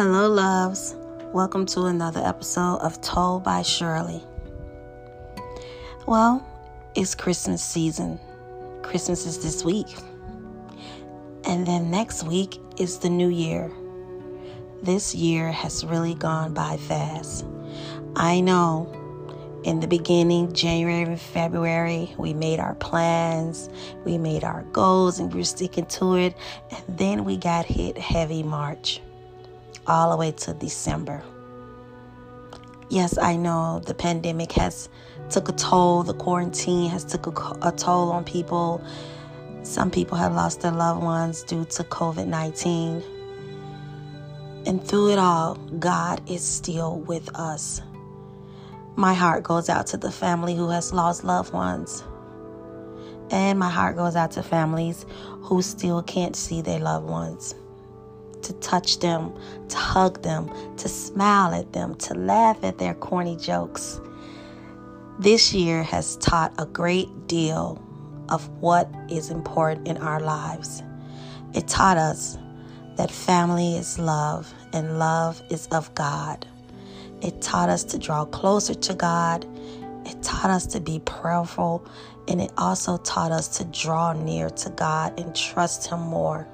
Hello, loves. Welcome to another episode of Told by Shirley. Well, it's Christmas season. Christmas is this week. And then next week is the new year. This year has really gone by fast. I know in the beginning, January and February, we made our plans, we made our goals, and we we're sticking to it. And then we got hit heavy March, all the way to December. Yes, I know the pandemic has took a toll. The quarantine has took a, a toll on people. Some people have lost their loved ones due to COVID 19. And through it all, God is still with us. My heart goes out to the family who has lost loved ones. And my heart goes out to families who still can't see their loved ones. To touch them, to hug them, to smile at them, to laugh at their corny jokes. This year has taught a great deal of what is important in our lives. It taught us that family is love and love is of God. It taught us to draw closer to God. It taught us to be prayerful. And it also taught us to draw near to God and trust Him more.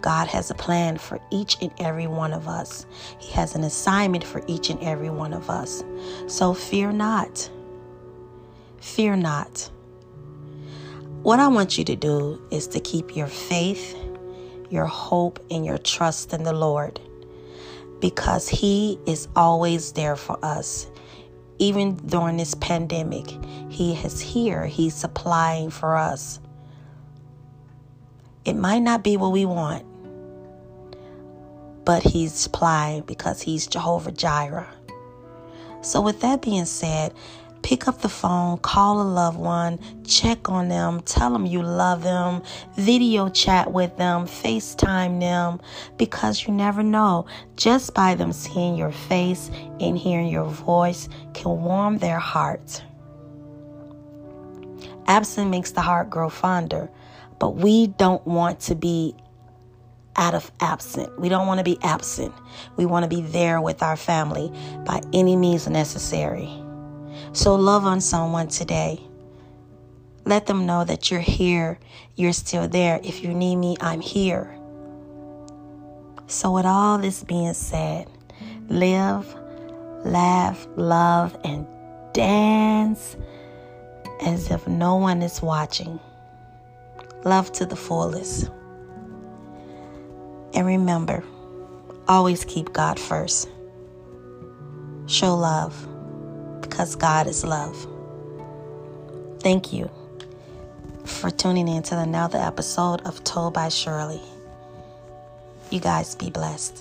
God has a plan for each and every one of us. He has an assignment for each and every one of us. So fear not. Fear not. What I want you to do is to keep your faith, your hope, and your trust in the Lord because He is always there for us. Even during this pandemic, He is here, He's supplying for us. It might not be what we want, but He's supplying because He's Jehovah Jireh. So, with that being said, Pick up the phone, call a loved one, check on them, tell them you love them, video chat with them, FaceTime them, because you never know. Just by them seeing your face and hearing your voice can warm their heart. Absence makes the heart grow fonder, but we don't want to be out of absent. We don't want to be absent. We want to be there with our family by any means necessary. So love on someone today. Let them know that you're here, you're still there. If you need me, I'm here. So, with all this being said, live, laugh, love, and dance as if no one is watching. Love to the fullest. And remember, always keep God first. Show love because God is love. Thank you for tuning in to another episode of Told by Shirley. You guys be blessed.